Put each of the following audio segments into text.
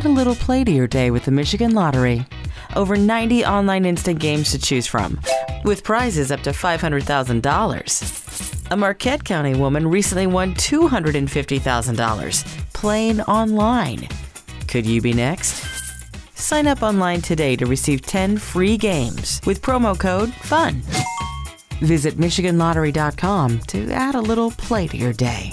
Add a little play to your day with the Michigan Lottery. Over 90 online instant games to choose from, with prizes up to $500,000. A Marquette County woman recently won $250,000 playing online. Could you be next? Sign up online today to receive 10 free games with promo code FUN. Visit MichiganLottery.com to add a little play to your day.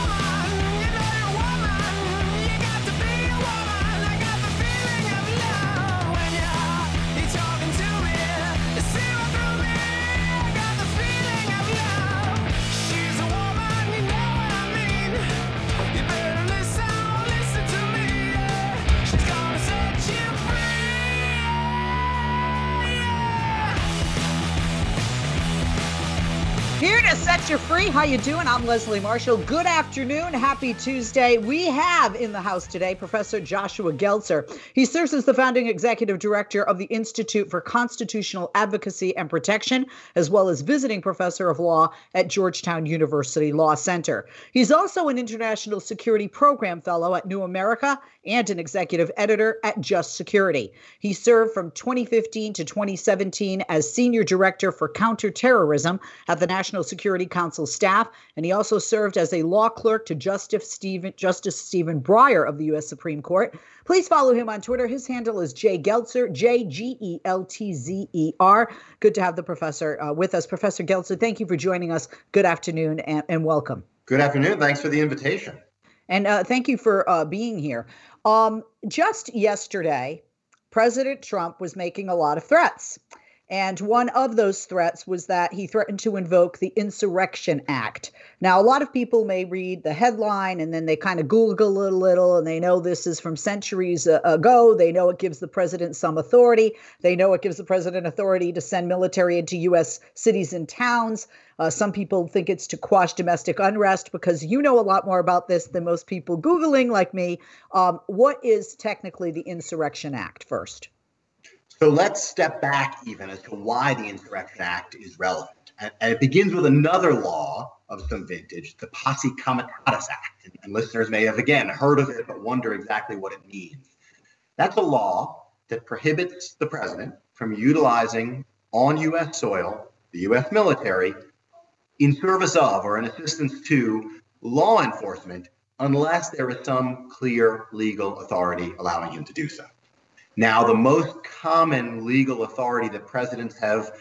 How you doing? I'm Leslie Marshall. Good afternoon. Happy Tuesday. We have in the house today Professor Joshua Geltzer. He serves as the founding executive director of the Institute for Constitutional Advocacy and Protection, as well as visiting professor of law at Georgetown University Law Center. He's also an international security program fellow at New America and an executive editor at Just Security. He served from 2015 to 2017 as senior director for counterterrorism at the National Security Council Council staff, and he also served as a law clerk to Justice Stephen, Justice Stephen Breyer of the U.S. Supreme Court. Please follow him on Twitter. His handle is Jay Geltzer, J G E L T Z E R. Good to have the professor uh, with us. Professor Geltzer, thank you for joining us. Good afternoon and, and welcome. Good afternoon. Thanks for the invitation. And uh, thank you for uh, being here. Um, just yesterday, President Trump was making a lot of threats. And one of those threats was that he threatened to invoke the Insurrection Act. Now, a lot of people may read the headline and then they kind of Google it a little and they know this is from centuries ago. They know it gives the president some authority. They know it gives the president authority to send military into U.S. cities and towns. Uh, some people think it's to quash domestic unrest because you know a lot more about this than most people Googling like me. Um, what is technically the Insurrection Act first? So let's step back even as to why the Insurrection Act is relevant. And, and it begins with another law of some vintage, the Posse Comitatus Act. And, and listeners may have, again, heard of it, but wonder exactly what it means. That's a law that prohibits the president from utilizing on U.S. soil the U.S. military in service of or in assistance to law enforcement unless there is some clear legal authority allowing him to do so. Now, the most common legal authority that presidents have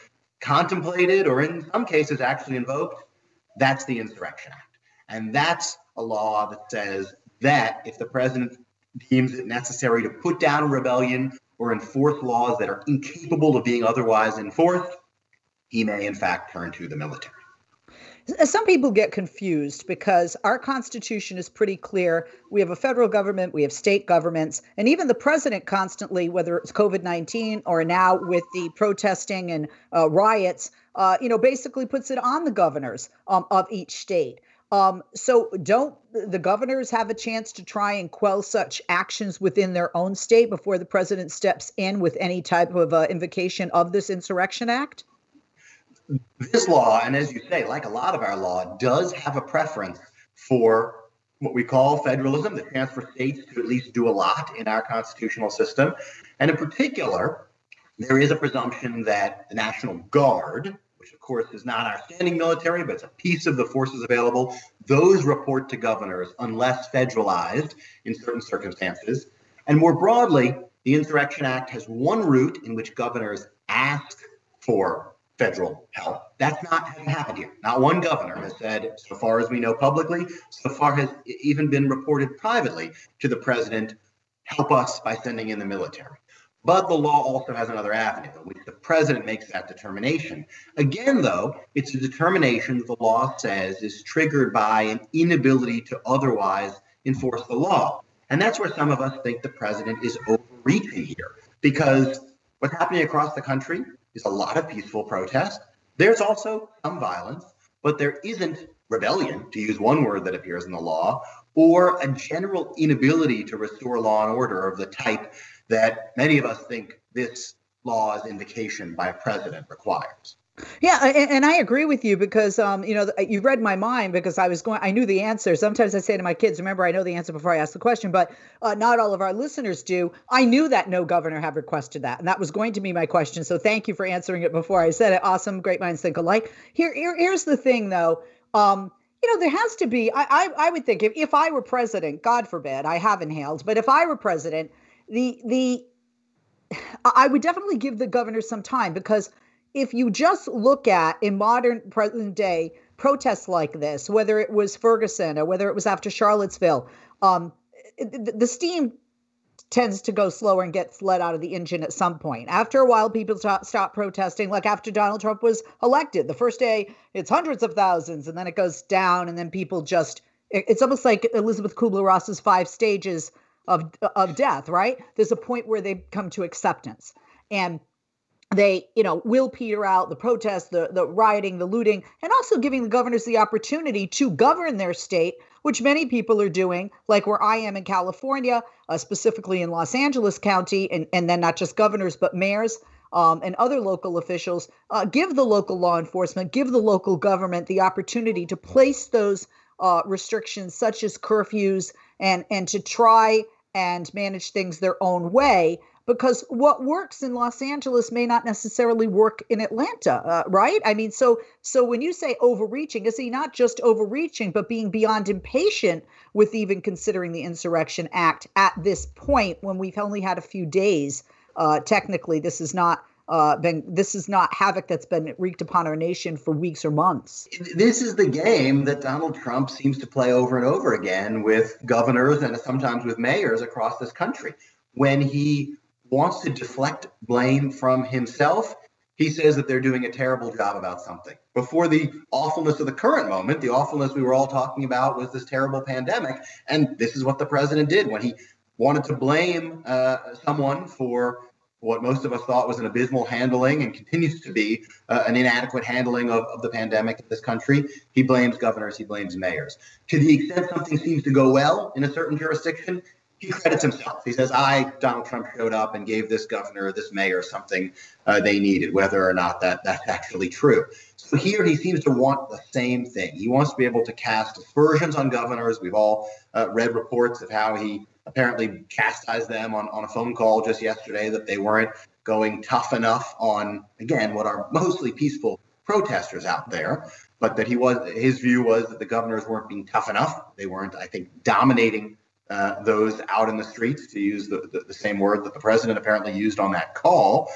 contemplated or in some cases actually invoked, that's the Insurrection Act. And that's a law that says that if the president deems it necessary to put down a rebellion or enforce laws that are incapable of being otherwise enforced, he may in fact turn to the military. Some people get confused because our Constitution is pretty clear. We have a federal government, we have state governments, and even the president constantly, whether it's COVID 19 or now with the protesting and uh, riots, uh, you know, basically puts it on the governors um, of each state. Um, so, don't the governors have a chance to try and quell such actions within their own state before the president steps in with any type of uh, invocation of this Insurrection Act? This law, and as you say, like a lot of our law, does have a preference for what we call federalism, the chance for states to at least do a lot in our constitutional system. And in particular, there is a presumption that the National Guard, which of course is not our standing military, but it's a piece of the forces available, those report to governors unless federalized in certain circumstances. And more broadly, the Insurrection Act has one route in which governors ask for federal help. That's not happened here. Not one governor has said, so far as we know publicly, so far has even been reported privately to the president, help us by sending in the military. But the law also has another avenue in which the president makes that determination. Again, though, it's a determination the law says is triggered by an inability to otherwise enforce the law. And that's where some of us think the president is overreaching here because what's happening across the country is a lot of peaceful protest. There's also some violence, but there isn't rebellion, to use one word that appears in the law, or a general inability to restore law and order of the type that many of us think this law's invocation by a president requires. Yeah, and, and, I agree with you because um, you know you read my mind because I was going. I knew the answer. Sometimes I say to my kids, "Remember, I know the answer before I ask the question," but uh, not all of our listeners do. I knew that no governor had requested that, and that was going to be my question. So thank you for answering it before I said it. Awesome, great minds think alike. Here, here here's the thing, though. Um, you know, there has to be. I, I, I would think if, if I were president, God forbid, I have inhaled, but if I were president, the the I would definitely give the governor some time because if you just look at in modern present day protests like this, whether it was Ferguson or whether it was after Charlottesville, um, the, the steam tends to go slower and gets let out of the engine at some point. After a while, people stop, stop protesting. Like after Donald Trump was elected, the first day it's hundreds of thousands, and then it goes down, and then people just. It's almost like Elizabeth Kubler Ross's five stages of of death, right? There's a point where they come to acceptance, and they, you know, will peter out the protests, the the rioting, the looting, and also giving the governors the opportunity to govern their state which many people are doing, like where I am in California, uh, specifically in Los Angeles County, and, and then not just governors, but mayors um, and other local officials, uh, give the local law enforcement, give the local government the opportunity to place those uh, restrictions, such as curfews, and and to try and manage things their own way because what works in Los Angeles may not necessarily work in Atlanta, uh, right? I mean, so so when you say overreaching, is he not just overreaching, but being beyond impatient with even considering the Insurrection Act at this point when we've only had a few days? Uh, technically, this is not. Uh, been this is not havoc that's been wreaked upon our nation for weeks or months. This is the game that Donald Trump seems to play over and over again with governors and sometimes with mayors across this country. When he wants to deflect blame from himself, he says that they're doing a terrible job about something. Before the awfulness of the current moment, the awfulness we were all talking about was this terrible pandemic. And this is what the president did when he wanted to blame uh, someone for what most of us thought was an abysmal handling and continues to be uh, an inadequate handling of, of the pandemic in this country. He blames governors, he blames mayors. To the extent something seems to go well in a certain jurisdiction, he credits himself. He says, I, Donald Trump, showed up and gave this governor, this mayor, something uh, they needed, whether or not that that's actually true. So here he seems to want the same thing. He wants to be able to cast aspersions on governors. We've all uh, read reports of how he apparently chastised them on, on a phone call just yesterday that they weren't going tough enough on, again, what are mostly peaceful protesters out there, but that he was, his view was that the governors weren't being tough enough. They weren't, I think, dominating uh, those out in the streets, to use the, the, the, same word that the president apparently used on that call.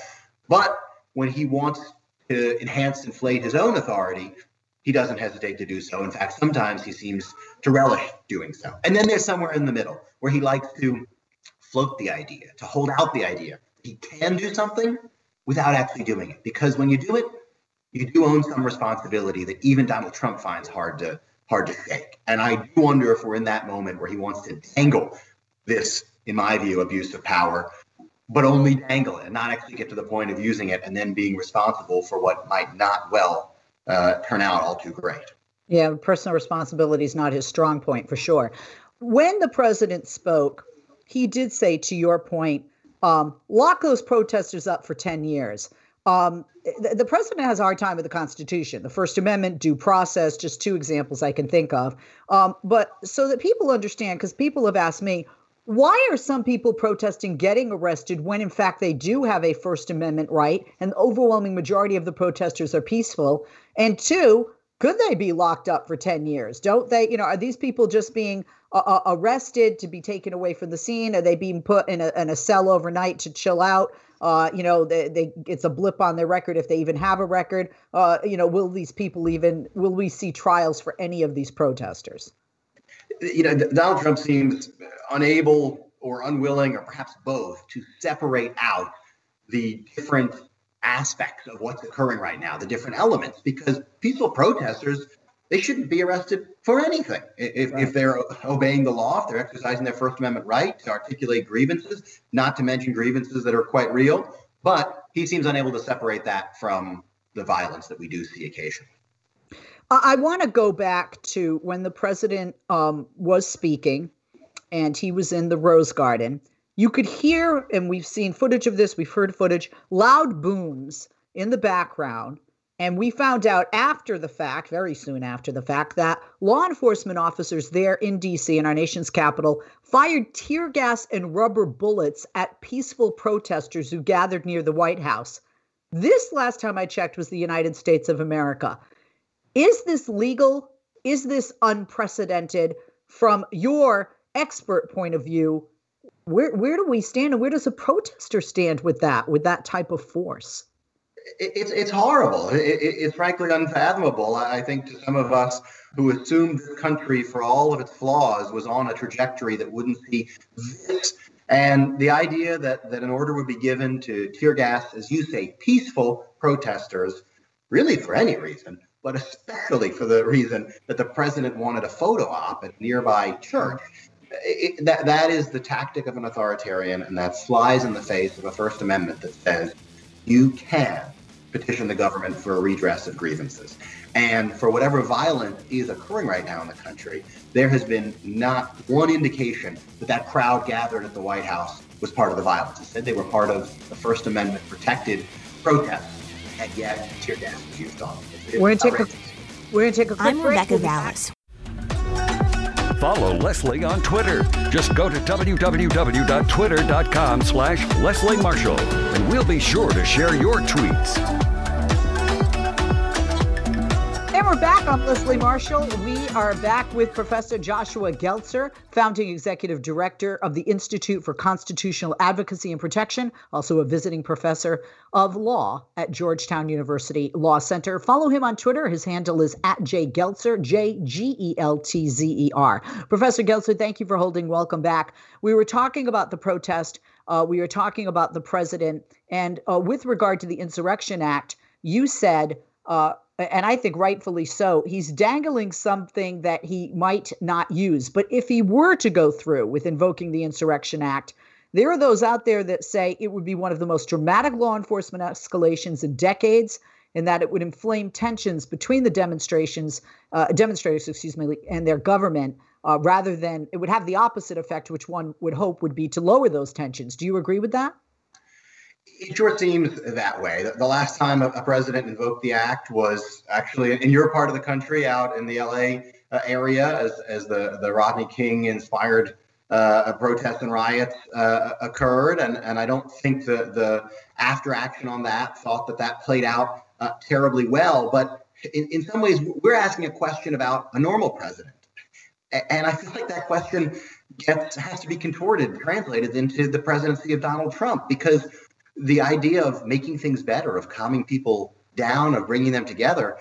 But when he wants to enhance, inflate his own authority, he doesn't hesitate to do so. In fact, sometimes he seems to relish doing so. And then there's somewhere in the middle where he likes to float the idea, to hold out the idea. He can do something without actually doing it. Because when you do it, you do own some responsibility that even Donald Trump finds hard to hard to shake. And I do wonder if we're in that moment where he wants to dangle this, in my view, abuse of power, but only dangle it and not actually get to the point of using it and then being responsible for what might not well uh, turn out all too great. Yeah, personal responsibility is not his strong point for sure. When the president spoke, he did say, to your point, um, lock those protesters up for 10 years. Um, the, the, president has a hard time with the Constitution, the First Amendment, due process, just two examples I can think of. Um, but so that people understand, because people have asked me, why are some people protesting getting arrested when in fact they do have a First Amendment right and the overwhelming majority of the protesters are peaceful? And two, could they be locked up for 10 years? Don't they, you know, are these people just being uh, uh arrested to be taken away from the scene? Are they being put in a, in a cell overnight to chill out? Uh, you know, they, they, it's a blip on their record if they even have a record. Uh, you know, will these people even will we see trials for any of these protesters? You know, Donald Trump seems unable or unwilling, or perhaps both, to separate out the different aspects of what's occurring right now, the different elements, because peaceful protesters they shouldn't be arrested for anything. If, right. if they're obeying the law, if they're exercising their First Amendment right to articulate grievances, not to mention grievances that are quite real. But he seems unable to separate that from the violence that we do see occasionally. I want to go back to when the president um, was speaking and he was in the Rose Garden. You could hear, and we've seen footage of this, we've heard footage, loud booms in the background. And we found out after the fact, very soon after the fact, that law enforcement officers there in DC, in our nation's capital, fired tear gas and rubber bullets at peaceful protesters who gathered near the White House. This, last time I checked, was the United States of America. Is this legal? Is this unprecedented from your expert point of view? Where where do we stand, and where does a protester stand with that, with that type of force? It's it's horrible. It, it's frankly unfathomable. I think to some of us who assumed this country, for all of its flaws, was on a trajectory that wouldn't see this. And the idea that that an order would be given to tear gas, as you say, peaceful protesters, really for any reason, but especially for the reason that the president wanted a photo op at a nearby church. It, that, that is the tactic of an authoritarian, and that flies in the face of a First Amendment that says you can petition the government for a redress of grievances. And for whatever violence is occurring right now in the country, there has been not one indication that that crowd gathered at the White House was part of the violence. Instead, they were part of the First Amendment protected protest, and yet tear gas was used on them. We're gonna take a we're gonna take a quick I'm break. Rebecca We'll Vallis. Follow Leslie on Twitter. Just go to www.twitter.com slash Leslie Marshall, and we'll be sure to share your tweets. We're back. I'm Leslie Marshall. We are back with Professor Joshua Geltzer, founding executive director of the Institute for Constitutional Advocacy and Protection, also a visiting professor of law at Georgetown University Law Center. Follow him on Twitter. His handle is at J Geltzer, J G E L T Z E R. Professor Geltzer, thank you for holding. Welcome back. We were talking about the protest. Uh, we were talking about the president. And uh, with regard to the Insurrection Act, you said, uh, and I think rightfully so, he's dangling something that he might not use. But if he were to go through with invoking the Insurrection Act, there are those out there that say it would be one of the most dramatic law enforcement escalations in decades, and that it would inflame tensions between the demonstrations, uh, demonstrators, excuse me, and their government, uh, rather than it would have the opposite effect, which one would hope would be to lower those tensions. Do you agree with that? It sure seems that way. The, last time a, a president invoked the act was actually in your part of the country, out in the LA uh, area, as, as the, the Rodney King inspired uh, protests and riots uh, occurred. And, and I don't think the, the after action on that thought that that played out uh, terribly well. But in, in some ways, we're asking a question about a normal president. And I feel like that question gets has to be contorted, translated into the presidency of Donald Trump, because the idea of making things better, of calming people down, of bringing them together,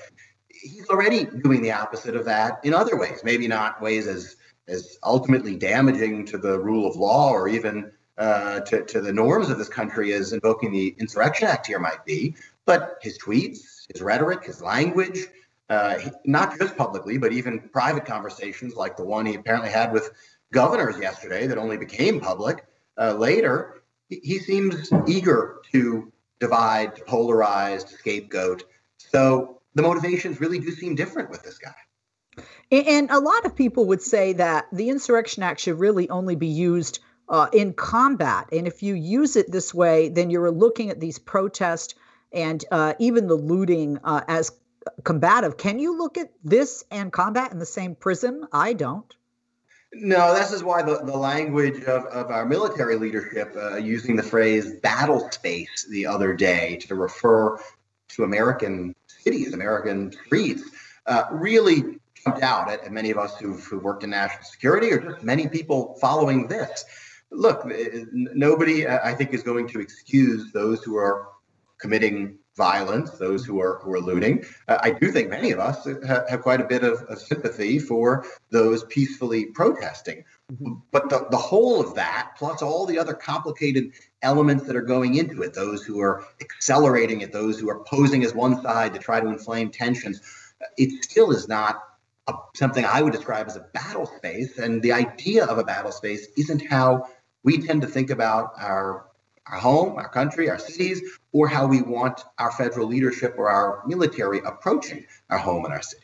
he's already doing the opposite of that in other ways. Maybe not ways as as ultimately damaging to the rule of law or even uh, to, to the norms of this country as invoking the Insurrection Act here might be, but his tweets, his rhetoric, his language, uh, not just publicly, but even private conversations like the one he apparently had with governors yesterday that only became public uh, later, he, seems eager to divide, to polarize, to scapegoat. So the motivations really do seem different with this guy. And, and a lot of people would say that the Insurrection Act should really only be used uh, in combat. And if you use it this way, then you're looking at these protests and uh, even the looting uh, as combative. Can you look at this and combat in the same prism? I don't. No, this is why the, the language of, of our military leadership uh, using the phrase battle space the other day to refer to American cities, American streets, uh, really jumped out at, at many of us who've, who worked in national security or just many people following this. Look, nobody, I think, is going to excuse those who are committing violence, those who are who are looting. Uh, I do think many of us have, have quite a bit of, of sympathy for those peacefully protesting. But the, the whole of that, plus all the other complicated elements that are going into it, those who are accelerating it, those who are posing as one side to try to inflame tensions, it still is not a, something I would describe as a battle space. And the idea of a battle space isn't how we tend to think about our our home, our country, our cities, or how we want our federal leadership or our military approaching our home and our city.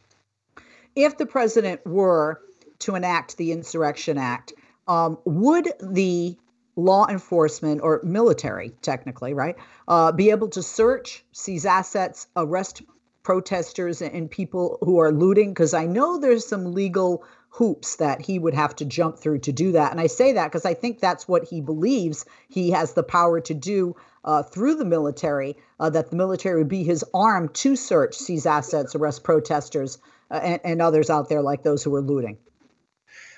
if the president were to enact the Insurrection Act, um, would the law enforcement or military, technically, right, uh, be able to search, seize assets, arrest protesters and people who are looting? Because I know there's some legal hoops that he would have to jump through to do that. And I say that because I think that's what he believes he has the power to do uh, through the military, uh, that the military would be his arm to search, seize assets, arrest protesters, uh, and, and others out there like those who are looting.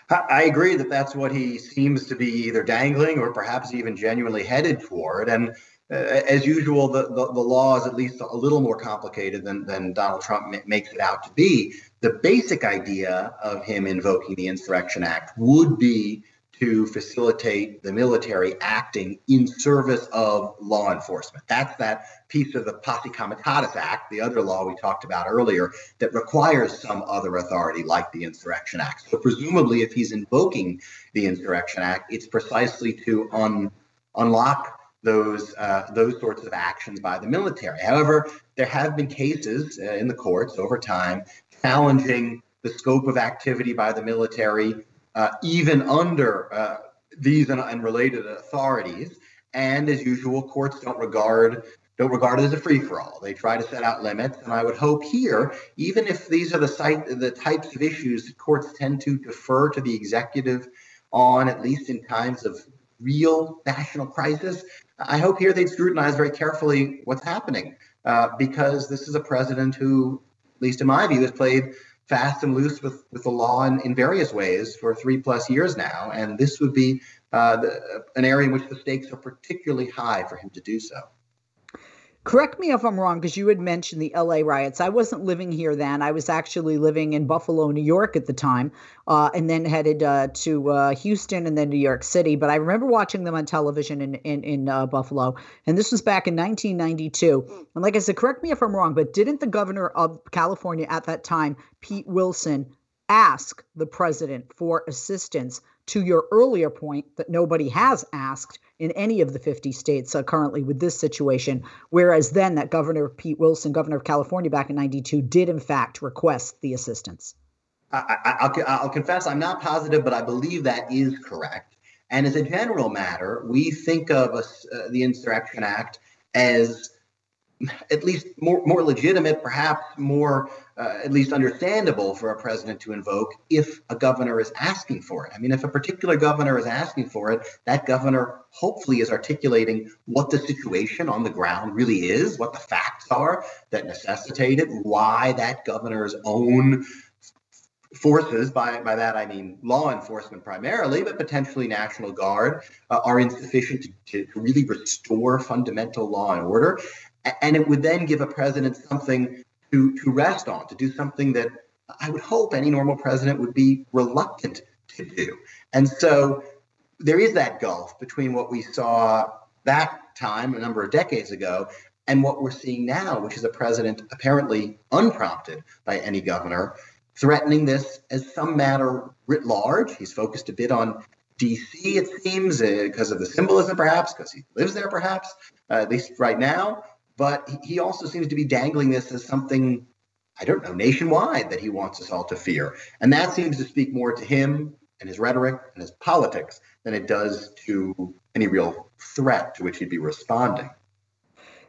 I agree that that's what he seems to be either dangling or perhaps even genuinely headed toward. And as usual, the, the, the, law is at least a little more complicated than, than Donald Trump makes it out to be. The basic idea of him invoking the Insurrection Act would be to facilitate the military acting in service of law enforcement. That's that piece of the Posse Comitatus Act, the other law we talked about earlier, that requires some other authority like the Insurrection Act. So presumably, if he's invoking the Insurrection Act, it's precisely to un- unlock those uh, those sorts of actions by the military. However, there have been cases uh, in the courts over time challenging the scope of activity by the military uh, even under uh, these and, and, related authorities. And as usual, courts don't regard don't regard it as a free for all. They try to set out limits, and I would hope here, even if these are the site the types of issues that courts tend to defer to the executive on, at least in times of real national crisis, I hope here they'd scrutinize very carefully what's happening, uh, because this is a president who, at least in my view, has played fast and loose with, with the law in, in various ways for three plus years now. And this would be uh, the, an area in which the stakes are particularly high for him to do so. Correct me if I'm wrong, because you had mentioned the LA riots. I wasn't living here then. I was actually living in Buffalo, New York at the time, uh, and then headed uh, to uh, Houston and then New York City. But I remember watching them on television in, in, in uh, Buffalo. And this was back in 1992. And like I said, correct me if I'm wrong, but didn't the governor of California at that time, Pete Wilson, ask the president for assistance to your earlier point that nobody has asked in any of the 50 states uh, currently with this situation. Whereas then, that Governor Pete Wilson, governor of California back in 92, did in fact request the assistance. I, will confess I'm not positive, but I believe that is correct. And as a general matter, we think of uh, the Insurrection Act as at least more, more legitimate, perhaps more uh, at least understandable for a president to invoke if a governor is asking for it. I mean, if a particular governor is asking for it, that governor hopefully is articulating what the situation on the ground really is, what the facts are that necessitate it, why that governor's own forces, by, by that I mean law enforcement primarily, but potentially National Guard, uh, are insufficient to, to really restore fundamental law and order. And it would then give a president something to, to rest on, to do something that I would hope any normal president would be reluctant to do. And so there is that gulf between what we saw that time, a number of decades ago, and what we're seeing now, which is a president apparently unprompted by any governor, threatening this as some matter writ large. He's focused a bit on DC, it seems, uh, because of the symbolism, perhaps, because he lives there, perhaps, uh, at least right now. But he also seems to be dangling this as something, I don't know, nationwide that he wants us all to fear. And that seems to speak more to him and his rhetoric and his politics than it does to any real threat to which he'd be responding.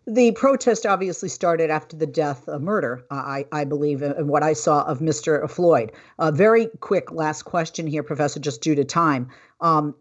The protest obviously started after the death, of murder, I, I believe, and what I saw of Mr. Floyd. A uh, very quick last question here, Professor, just due to time. Um,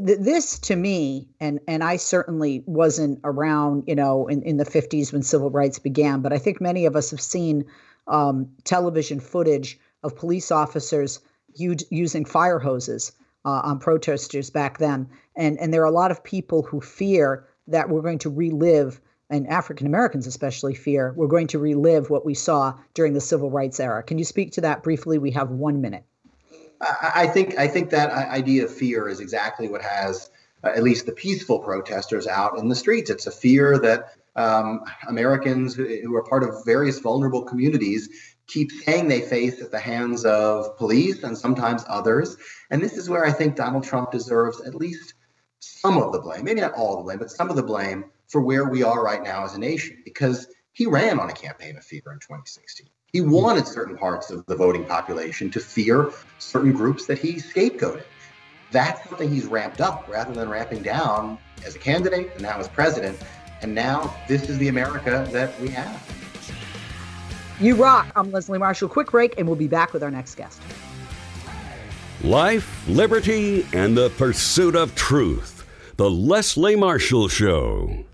this to me and and I certainly wasn't around you know in, in the 50s when civil rights began but I think many of us have seen um, television footage of police officers u- using fire hoses uh, on protesters back then. And and there are a lot of people who fear that we're going to relive and African Americans especially fear we're going to relive what we saw during the civil rights era. Can you speak to that briefly? We have 1 minute I think I think that idea of fear is exactly what has uh, at least the peaceful protesters out in the streets. It's a fear that um, Americans who are part of various vulnerable communities keep saying they face at the hands of police and sometimes others. And this is where I think Donald Trump deserves at least some of the blame, maybe not all the blame, but some of the blame for where we are right now as a nation, because he ran on a campaign of fear in 2016. He wanted certain parts of the voting population to fear certain groups that he scapegoated. That's something he's ramped up rather than ramping down as a candidate and now as president. And now this is the America that we have. You rock. I'm Leslie Marshall. Quick break, and we'll be back with our next guest. Life, liberty, and the pursuit of truth. The Leslie Marshall Show.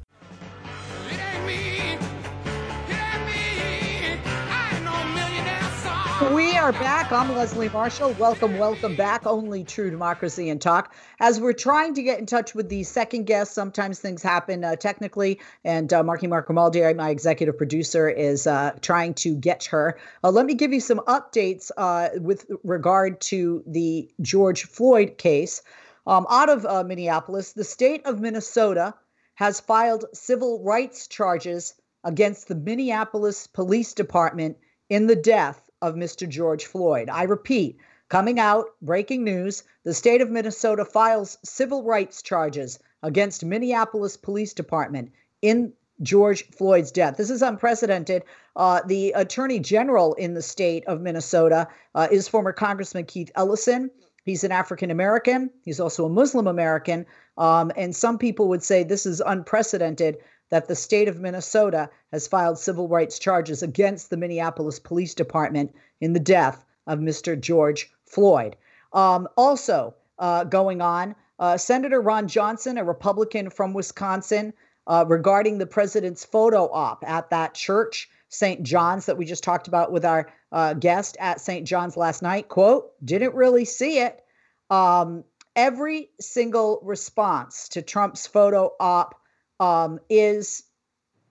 Are back. I'm Leslie Marshall. Welcome, welcome back. Only true democracy and talk. As we're trying to get in touch with the second guest, sometimes things happen uh, technically, and uh, Marky Mark Grimaldi, my executive producer, is uh, trying to get her. Uh, let me give you some updates uh, with regard to the George Floyd case. Um, out of uh, Minneapolis, the state of Minnesota has filed civil rights charges against the Minneapolis Police Department in the death of Mr. George Floyd. I repeat, coming out, breaking news the state of Minnesota files civil rights charges against Minneapolis Police Department in George Floyd's death. This is unprecedented. Uh, the attorney general in the state of Minnesota uh, is former Congressman Keith Ellison. He's an African American. He's also a Muslim American. Um, and some people would say this is unprecedented that the state of Minnesota has filed civil rights charges against the Minneapolis Police Department in the death of Mr. George Floyd. Um, also, uh, going on, uh, Senator Ron Johnson, a Republican from Wisconsin, uh, regarding the president's photo op at that church, St. John's, that we just talked about with our uh, guest at St. John's last night. Quote, didn't really see it. Um, every single response to Trump's photo op um, is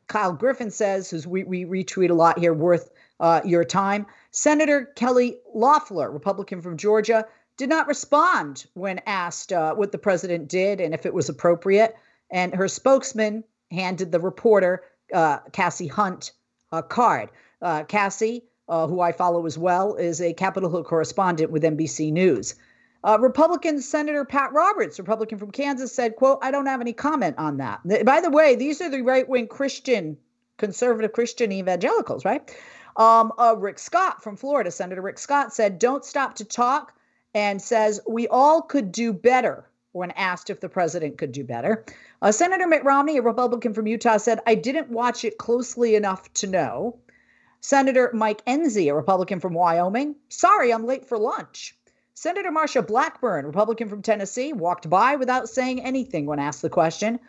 Kyle Griffin says, who's we, we retweet a lot here, worth uh, your time. Senator Kelly Loeffler, Republican from Georgia, did not respond when asked uh, what the president did and if it was appropriate. And her spokesman handed the reporter, uh, Kasie Hunt, a card. Uh, Kasie, uh, who I follow as well, is a Capitol Hill correspondent with NBC News. Uh, Republican Senator Pat Roberts, Republican from Kansas, said, quote, I don't have any comment on that. By the way, these are the right-wing Christian, conservative Christian evangelicals, right? Um, uh, Rick Scott from Florida, Senator Rick Scott said, don't stop to talk and says, we all could do better when asked if the president could do better. Uh, Senator Mitt Romney, a Republican from Utah, said, I didn't watch it closely enough to know. Senator Mike Enzi, a Republican from Wyoming, sorry, I'm late for lunch. Senator Marsha Blackburn, Republican from Tennessee, walked by without saying anything when asked the question.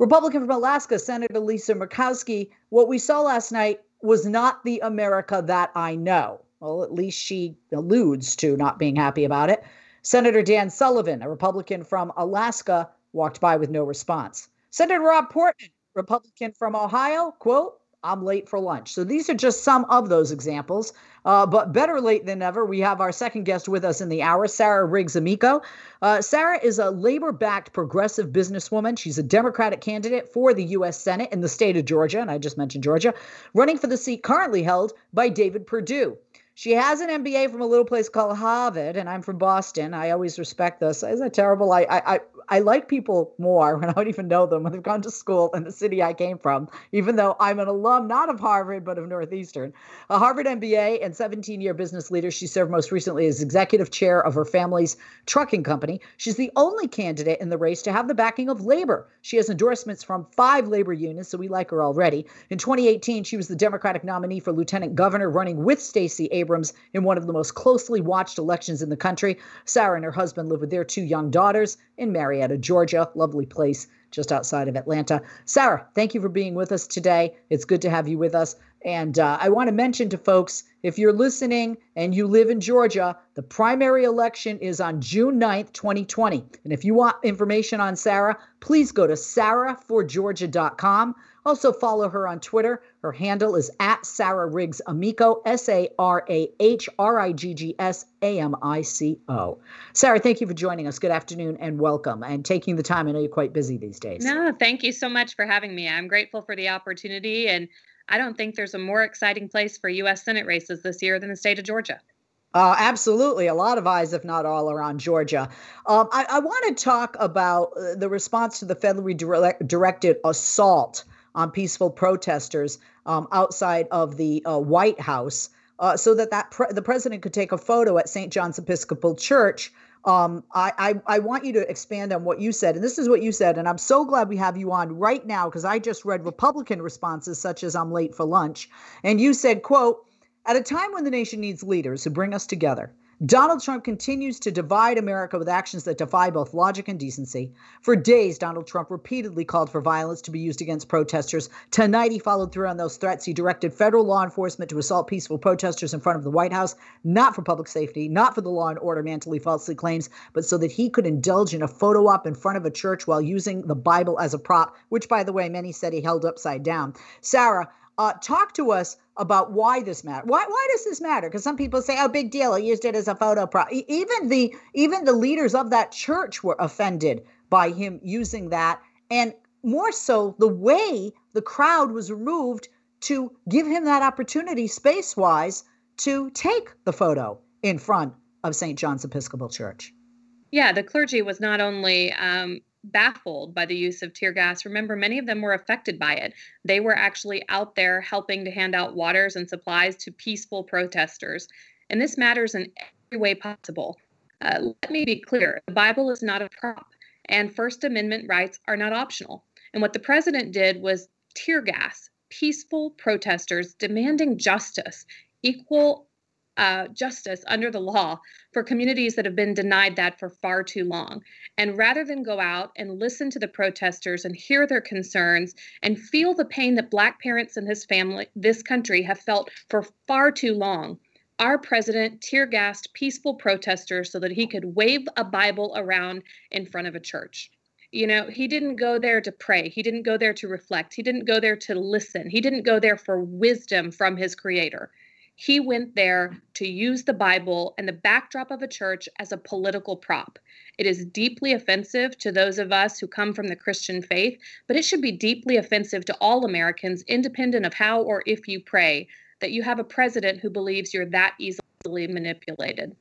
Republican from Alaska, Senator Lisa Murkowski, what we saw last night was not the America that I know. Well, at least she alludes to not being happy about it. Senator Dan Sullivan, a Republican from Alaska, walked by with no response. Senator Rob Portman, Republican from Ohio, quote, I'm late for lunch. So these are just some of those examples. Uh, but better late than never, we have our second guest with us in the hour, Sarah Riggs Amico. Uh, Sarah is a labor backed progressive businesswoman. She's a Democratic candidate for the U.S. Senate in the state of Georgia, and I just mentioned Georgia, running for the seat currently held by David Perdue. She has an MBA from a little place called Harvard, and I'm from Boston. I always respect this. Is that terrible? I, I, I like people more when I don't even know them when they've gone to school in the city I came from, even though I'm an alum not of Harvard but of Northeastern. A Harvard MBA and 17 year business leader, she served most recently as executive chair of her family's trucking company. She's the only candidate in the race to have the backing of labor. She has endorsements from five labor unions, so we like her already. In 2018, she was the Democratic nominee for lieutenant governor, running with Stacey Abrams in one of the most closely watched elections in the country. Sarah and her husband live with their two young daughters in Marietta. Marietta, Georgia. Lovely place just outside of Atlanta. Sarah, thank you for being with us today. It's good to have you with us. And uh, I want to mention to folks if you're listening and you live in Georgia, the primary election is on June 9th, 2020. And if you want information on Sarah, please go to sarahforgeorgia.com. Also, follow her on Twitter. Her handle is at Sarah Riggs Amico, S A R A H R I G G S A M I C O. Sarah, thank you for joining us. Good afternoon and welcome and taking the time. I know you're quite busy these days. No, thank you so much for having me. I'm grateful for the opportunity. And I don't think there's a more exciting place for U.S. Senate races this year than the state of Georgia. Uh, absolutely. A lot of eyes, if not all, are on Georgia. Um, I, I want to talk about uh, the response to the federally direct, directed assault on peaceful protesters um, outside of the uh, White House. uh, so that that pre- the president could take a photo at St. John's Episcopal Church. Um, I, I I want you to expand on what you said, and this is what you said, and I'm so glad we have you on right now because I just read Republican responses such as "I'm late for lunch," and you said, "quote." At a time when the nation needs leaders who bring us together, Donald Trump continues to divide America with actions that defy both logic and decency. For days, Donald Trump repeatedly called for violence to be used against protesters. Tonight, he followed through on those threats. He directed federal law enforcement to assault peaceful protesters in front of the White House, not for public safety, not for the law and order Mantle falsely claims, but so that he could indulge in a photo op in front of a church while using the Bible as a prop, which, by the way, many said he held upside down. Sarah, uh, talk to us about why this matter. Why why does this matter? Because some people say, "Oh, big deal. He used it as a photo prop." Even the even the leaders of that church were offended by him using that, and more so the way the crowd was removed to give him that opportunity, space wise, to take the photo in front of St. John's Episcopal Church. Yeah, the clergy was not only um, baffled by the use of tear gas. Remember, many of them were affected by it. They were actually out there helping to hand out waters and supplies to peaceful protesters. And this matters in every way possible. Uh, let me be clear the Bible is not a prop, and First Amendment rights are not optional. And what the president did was tear gas peaceful protesters demanding justice, equal uh, justice under the law for communities that have been denied that for far too long. And rather than go out and listen to the protesters and hear their concerns and feel the pain that Black parents in this family, this country, have felt for far too long, our president tear gassed peaceful protesters so that he could wave a Bible around in front of a church. You know, he didn't go there to pray. He didn't go there to reflect. He didn't go there to listen. He didn't go there for wisdom from his creator. He went there to use the Bible and the backdrop of a church as a political prop. It is deeply offensive to those of us who come from the Christian faith, but it should be deeply offensive to all Americans, independent of how or if you pray, that you have a president who believes you're that easily manipulated.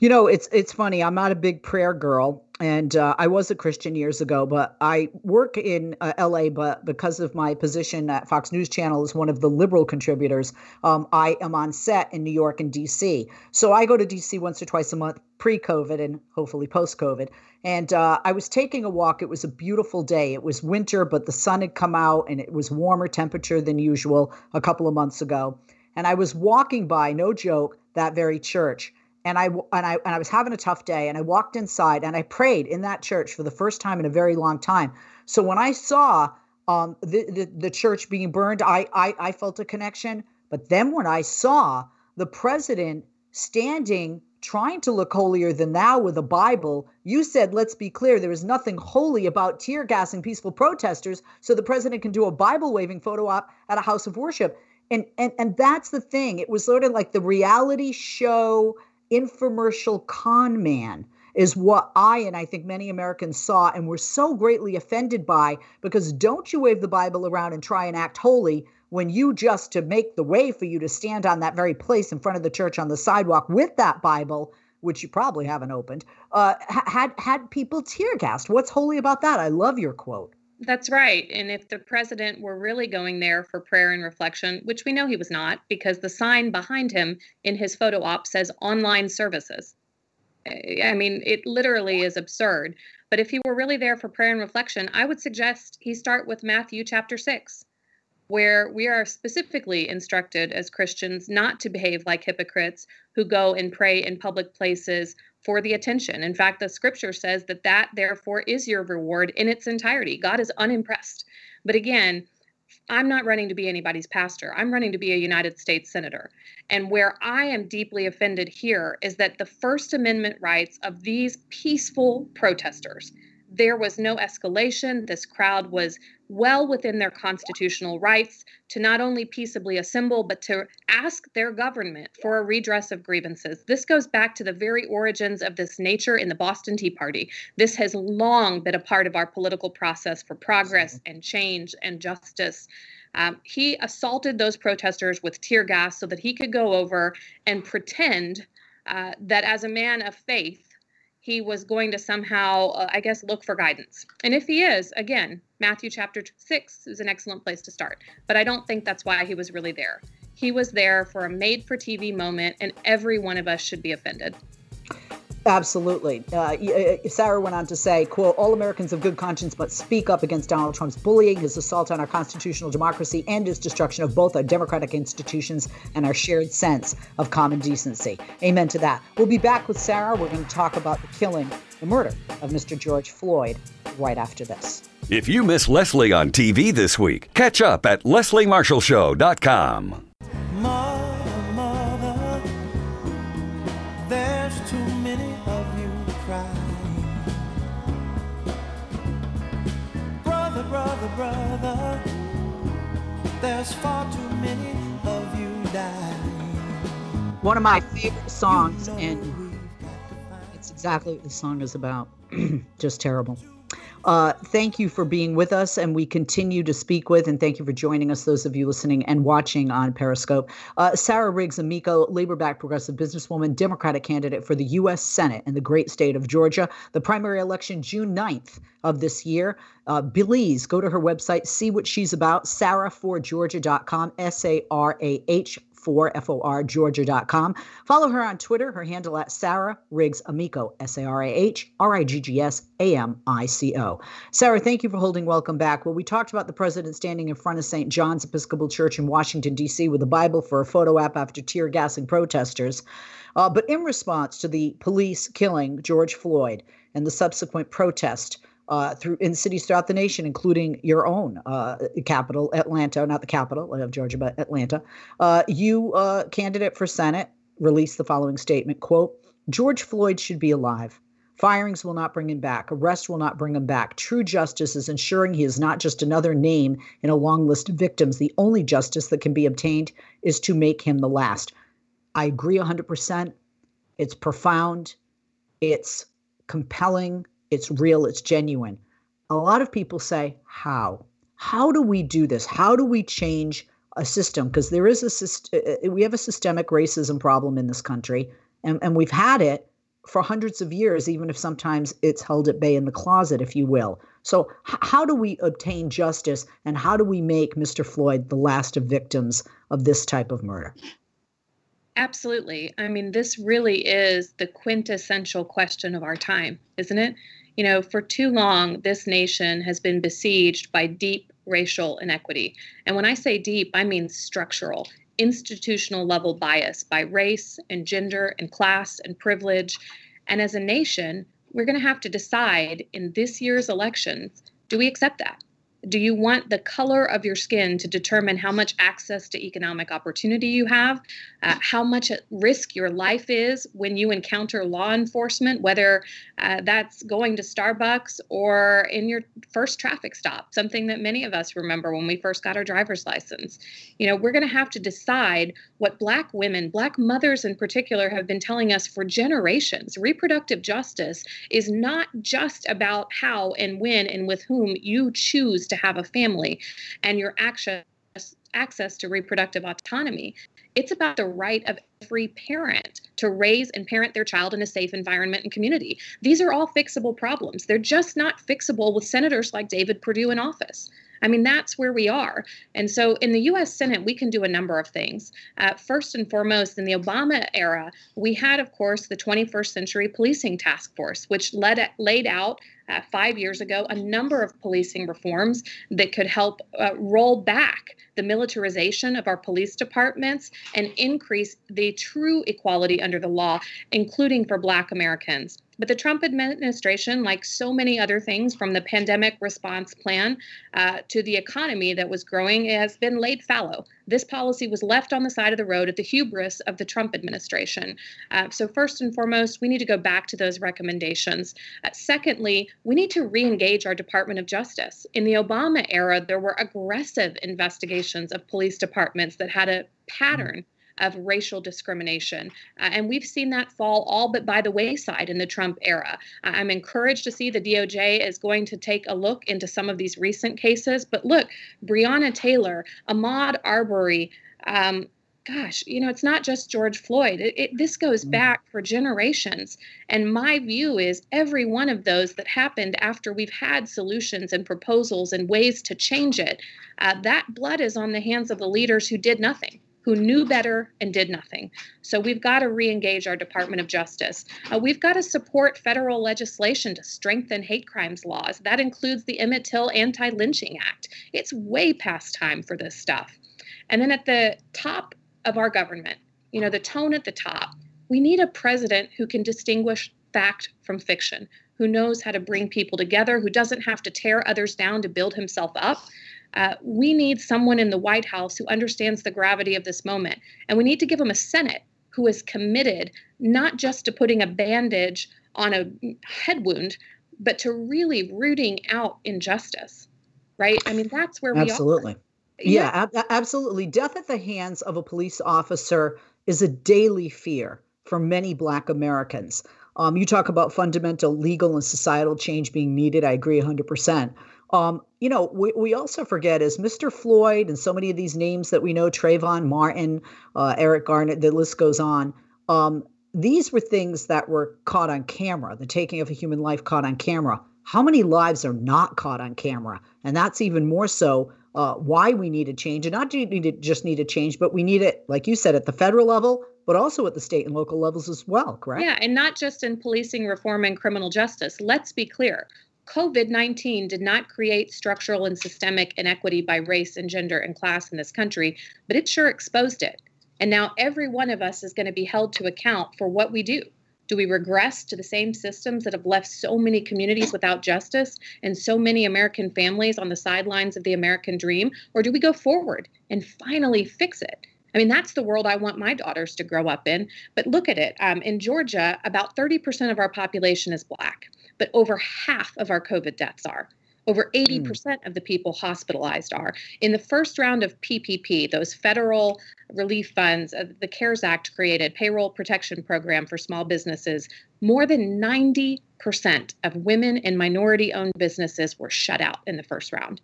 You know, it's it's funny. I'm not a big prayer girl, and uh, I was a Christian years ago, but I work in uh, LA. But because of my position at Fox News Channel as one of the liberal contributors, um, I am on set in New York and DC. So I go to DC once or twice a month, pre-COVID and hopefully post-COVID. And uh, I was taking a walk. It was a beautiful day. It was winter, but the sun had come out, and it was warmer temperature than usual a couple of months ago. And I was walking by, no joke, that very church and I and I and I was having a tough day and I walked inside and I prayed in that church for the first time in a very long time. So when I saw um, the, the, the church being burned, I, I I felt a connection. But then when I saw the president standing trying to look holier than thou with a Bible, you said, let's be clear, there is nothing holy about tear gassing peaceful protesters so the president can do a Bible waving photo op at a house of worship. And, and and that's the thing. It was sort of like the reality show infomercial con man is what I and I think many Americans saw and were so greatly offended by because don't you wave the Bible around and try and act holy when you just to make the way for you to stand on that very place in front of the church on the sidewalk with that Bible, which you probably haven't opened, uh, had had people tear gassed. What's holy about that? I love your quote. That's right. And if the president were really going there for prayer and reflection, which we know he was not, because the sign behind him in his photo op says online services. Eh, I mean, it literally is absurd. But if he were really there for prayer and reflection, I would suggest he start with Matthew chapter 6, where we are specifically instructed as Christians not to behave like hypocrites who go and pray in public places for the attention. In fact, the scripture says that that therefore is your reward in its entirety. God is unimpressed. But again, I'm not running to be anybody's pastor. I'm running to be a United States senator. And where I am deeply offended here is that the First Amendment rights of these peaceful protesters, there was no escalation. This crowd was well within their constitutional rights to not only peaceably assemble, but to ask their government for a redress of grievances. This goes back to the very origins of this nature in the Boston Tea Party. This has long been a part of our political process for progress and change and justice. Um, he assaulted those protesters with tear gas so that he could go over and pretend uh, that as a man of faith, he was going to somehow, uh, I guess, look for guidance. And if he is, again, Matthew chapter 6 is an excellent place to start. But I don't think that's why he was really there. He was there for a made for TV moment, and every one of us should be offended. Absolutely. Uh, uh, Sarah went on to say, quote, all Americans of good conscience must speak up against Donald Trump's bullying, his assault on our constitutional democracy, and his destruction of both our democratic institutions and our shared sense of common decency. Amen to that. We'll be back with Sarah. We're going to talk about the killing, the murder of Mr. George Floyd right after this. If you miss Leslie on TV this week, catch up at lesliemarshallshow.com. brother, there's far too many of you dying. One of my favorite songs, and it's exactly what the song is about. Just terrible. Uh, thank you for being with us, and we continue to speak with, and thank you for joining us, those of you listening and watching on Periscope. Uh, Sarah Riggs Amico, labor backed progressive businesswoman, Democratic candidate for the U.S. Senate in the great state of Georgia. The primary election, June 9th of this year. Uh, please go to her website, see what she's about, sarah4georgia.com, S A R A H for F-O-R, Georgia.com. Follow her on Twitter, her handle at Sarah Riggs Amico, S-A-R-A-H-R-I-G-G-S-A-M-I-C-O. Sarah, thank you for holding welcome back. Well, we talked about the president standing in front of St. John's Episcopal Church in Washington, D.C. with a Bible for a photo op after tear gassing protesters. Uh, but in response to the police killing George Floyd and the subsequent protest, uh, through in cities throughout the nation, including your own uh, capital, Atlanta, not the capital of Georgia, but Atlanta. Uh, you, uh, candidate for Senate, released the following statement: "Quote: George Floyd should be alive." Firings will not bring him back. Arrest will not bring him back. True justice is ensuring he is not just another name in a long list of victims. The only justice that can be obtained is to make him the last. I agree 100%. It's profound. It's compelling. It's real, it's genuine. A lot of people say, How? How do we do this? How do we change a system? Because there is a uh, uh, we have a systemic racism problem in this country, and, and we've had it for hundreds of years, even if sometimes it's held at bay in the closet, if you will. So, h- how do we obtain justice and how do we make Mr. Floyd the last of victims of this type of murder? Absolutely. I mean, this really is the quintessential question of our time, isn't it? You know, for too long, this nation has been besieged by deep racial inequity. And when I say deep, I mean structural, institutional level bias by race and gender and class and privilege. And as a nation, we're going to have to decide in this year's elections do we accept that? Do you want the color of your skin to determine how much access to economic opportunity you have, uh, how much at risk your life is when you encounter law enforcement, whether uh, that's going to Starbucks or in your first traffic stop, something that many of us remember when we first got our driver's license? You know, we're going to have to decide what Black women, Black mothers in particular, have been telling us for generations. Reproductive justice is not just about how and when and with whom you choose to have a family and your access access to reproductive autonomy. It's about the right of every parent to raise and parent their child in a safe environment and community. These are all fixable problems. They're just not fixable with senators like David Perdue in office. I mean, that's where we are. And so in the US Senate, we can do a number of things. Uh, first and foremost, in the Obama era, we had, of course, the 21st Century Policing Task Force, which led, laid out uh, five years ago a number of policing reforms that could help uh, roll back the militarization of our police departments and increase the true equality under the law, including for Black Americans. But the Trump administration, like so many other things from the pandemic response plan uh, to the economy that was growing, has been laid fallow. This policy was left on the side of the road at the hubris of the Trump administration. Uh, so, first and foremost, we need to go back to those recommendations. Uh, secondly, we need to re engage our Department of Justice. In the Obama era, there were aggressive investigations of police departments that had a pattern of racial discrimination. Uh, and we've seen that fall all but by the wayside in the Trump era. I'm encouraged to see the DOJ is going to take a look into some of these recent cases. But look, Breonna Taylor, Ahmaud Arbery, um, gosh, you know, it's not just George Floyd. It, it, this goes mm. back for generations. And my view is every one of those that happened after we've had solutions and proposals and ways to change it, uh, that blood is on the hands of the leaders who did nothing. Who knew better and did nothing. So we've got to re engage our Department of Justice. Uh, we've got to support federal legislation to strengthen hate crimes laws. That includes the Emmett Till Anti Lynching Act. It's way past time for this stuff. And then at the top of our government, you know, the tone at the top, we need a president who can distinguish fact from fiction, who knows how to bring people together, who doesn't have to tear others down to build himself up. Uh, we need someone in the White House who understands the gravity of this moment. And we need to give him a Senate who is committed not just to putting a bandage on a head wound, but to really rooting out injustice, right? I mean, that's where absolutely. we absolutely. Yeah, yeah ab- absolutely. Death at the hands of a police officer is a daily fear for many Black Americans. Um, you talk about fundamental legal and societal change being needed. I agree 100%. Um, you know, we, we also forget is Mr. Floyd and so many of these names that we know, Trayvon Martin, uh, Eric Garner, the list goes on. Um, these were things that were caught on camera, the taking of a human life caught on camera. How many lives are not caught on camera? And that's even more so uh, why we need a change. And not need to just need a change, but we need it, like you said, at the federal level, but also at the state and local levels as well, correct? Yeah, and not just in policing reform and criminal justice. Let's be clear. COVID 19 did not create structural and systemic inequity by race and gender and class in this country, but it sure exposed it. And now every one of us is going to be held to account for what we do. Do we regress to the same systems that have left so many communities without justice and so many American families on the sidelines of the American dream? Or do we go forward and finally fix it? I mean, that's the world I want my daughters to grow up in. But look at it. Um, in Georgia, about 30% of our population is Black, but over half of our COVID deaths are. Over 80% mm. of the people hospitalized are. In the first round of PPP, those federal relief funds, uh, the CARES Act created, payroll protection program for small businesses, more than 90% of women and minority owned businesses were shut out in the first round.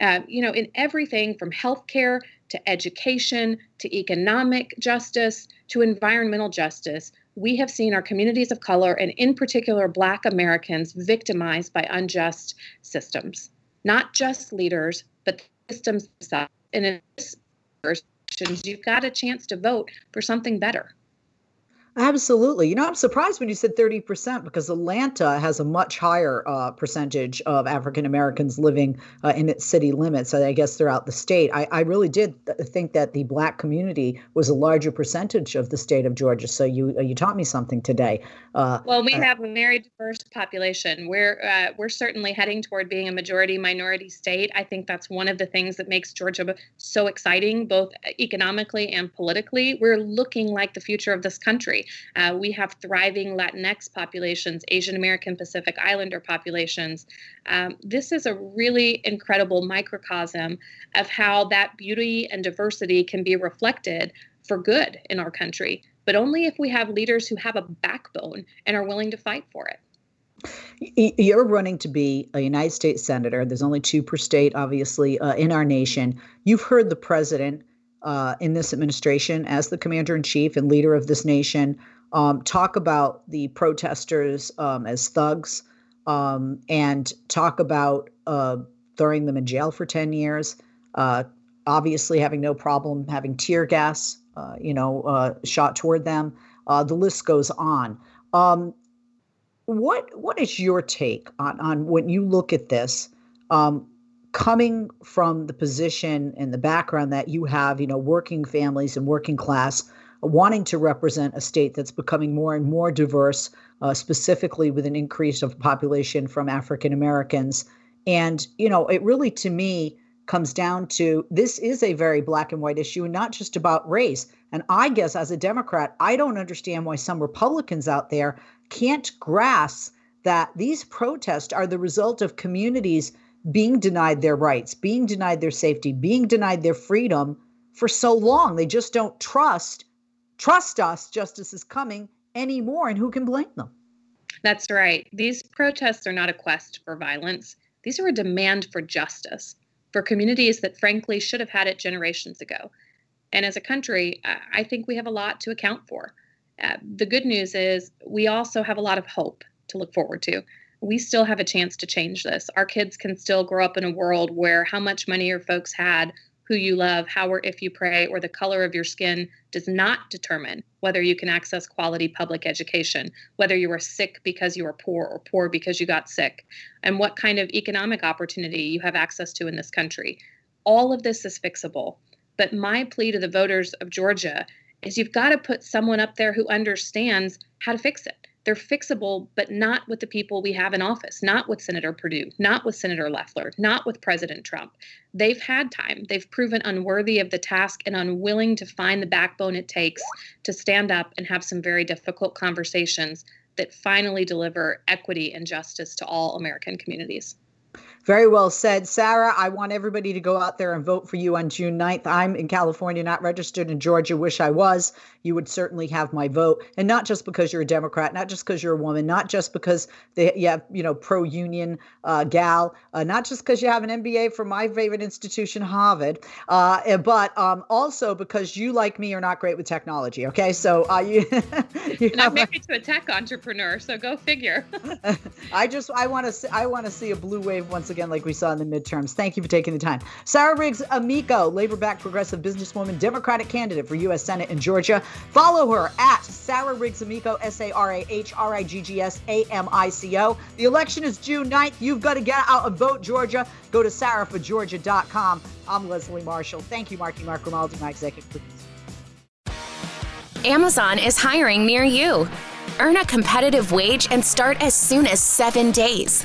Uh, you know, in everything from healthcare to education to economic justice to environmental justice, we have seen our communities of color, and in particular, Black Americans, victimized by unjust systems. Not just leaders, but systems themselves. And in this you've got a chance to vote for something better. Absolutely. You know, I'm surprised when you said 30% because Atlanta has a much higher uh, percentage of African Americans living uh, in its city limits, I guess throughout the state. I, I really did think that the Black community was a larger percentage of the state of Georgia. So you uh, you taught me something today. Uh, well, we uh, have a very diverse population. We're, uh, we're certainly heading toward being a majority minority state. I think that's one of the things that makes Georgia so exciting, both economically and politically. We're looking like the future of this country. Uh, we have thriving Latinx populations, Asian American Pacific Islander populations. Um, this is a really incredible microcosm of how that beauty and diversity can be reflected for good in our country, but only if we have leaders who have a backbone and are willing to fight for it. You're running to be a United States Senator. There's only two per state, obviously, uh, in our nation. You've heard the president uh, in this administration as the commander in chief and leader of this nation um, talk about the protesters um, as thugs um, and talk about uh, throwing them in jail for 10 years, uh, obviously having no problem having tear gas, uh, you know, uh, shot toward them. Uh, the list goes on. Um, what what is your take on on when you look at this? Um, coming from the position and the background that you have, you know, working families and working class, wanting to represent a state that's becoming more and more diverse, uh, specifically with an increase of population from African Americans. And, you know, it really to me comes down to this is a very black and white issue and not just about race. And I guess as a Democrat, I don't understand why some Republicans out there can't grasp that these protests are the result of communities being denied their rights, being denied their safety, being denied their freedom for so long. They just don't trust trust us justice is coming anymore and who can blame them? That's right. These protests are not a quest for violence. These are a demand for justice for communities that frankly should have had it generations ago. And as a country, I think we have a lot to account for. Uh, the good news is we also have a lot of hope to look forward to we still have a chance to change this. Our kids can still grow up in a world where how much money your folks had, who you love, how or if you pray, or the color of your skin does not determine whether you can access quality public education, whether you are sick because you are poor or poor because you got sick, and what kind of economic opportunity you have access to in this country. All of this is fixable. But my plea to the voters of Georgia is you've got to put someone up there who understands how to fix it they're fixable, but not with the people we have in office, not with Senator Perdue, not with Senator Loeffler, not with President Trump. They've had time. They've proven unworthy of the task and unwilling to find the backbone it takes to stand up and have some very difficult conversations that finally deliver equity and justice to all American communities. Very well said. Sarah, I want everybody to go out there and vote for you on June 9th. I'm in California, not registered in Georgia. Wish I was. You would certainly have my vote. And not just because you're a Democrat, not just because you're a woman, not just because they, you have, you know, pro union uh, gal, uh, not just because you have an MBA from my favorite institution, Harvard, uh, but um, also because you, like me, are not great with technology. Okay. So uh, you, you and I'm married to a tech entrepreneur. So go figure. I just, I want to, I want to see a blue wave once again, like we saw in the midterms. Thank you for taking the time. Sarah Riggs Amico, labor backed progressive businesswoman, Democratic candidate for U.S. Senate in Georgia. Follow her at Sarah Riggs Amico, S A R A H R I G G S A M I C O. The election is June 9th. You've got to get out and vote, Georgia. Go to sarahforgeorgia.com. I'm Leslie Marshall. Thank you, Marky Mark Grimaldi, my executive producer. Amazon is hiring near you. Earn a competitive wage and start as soon as seven days.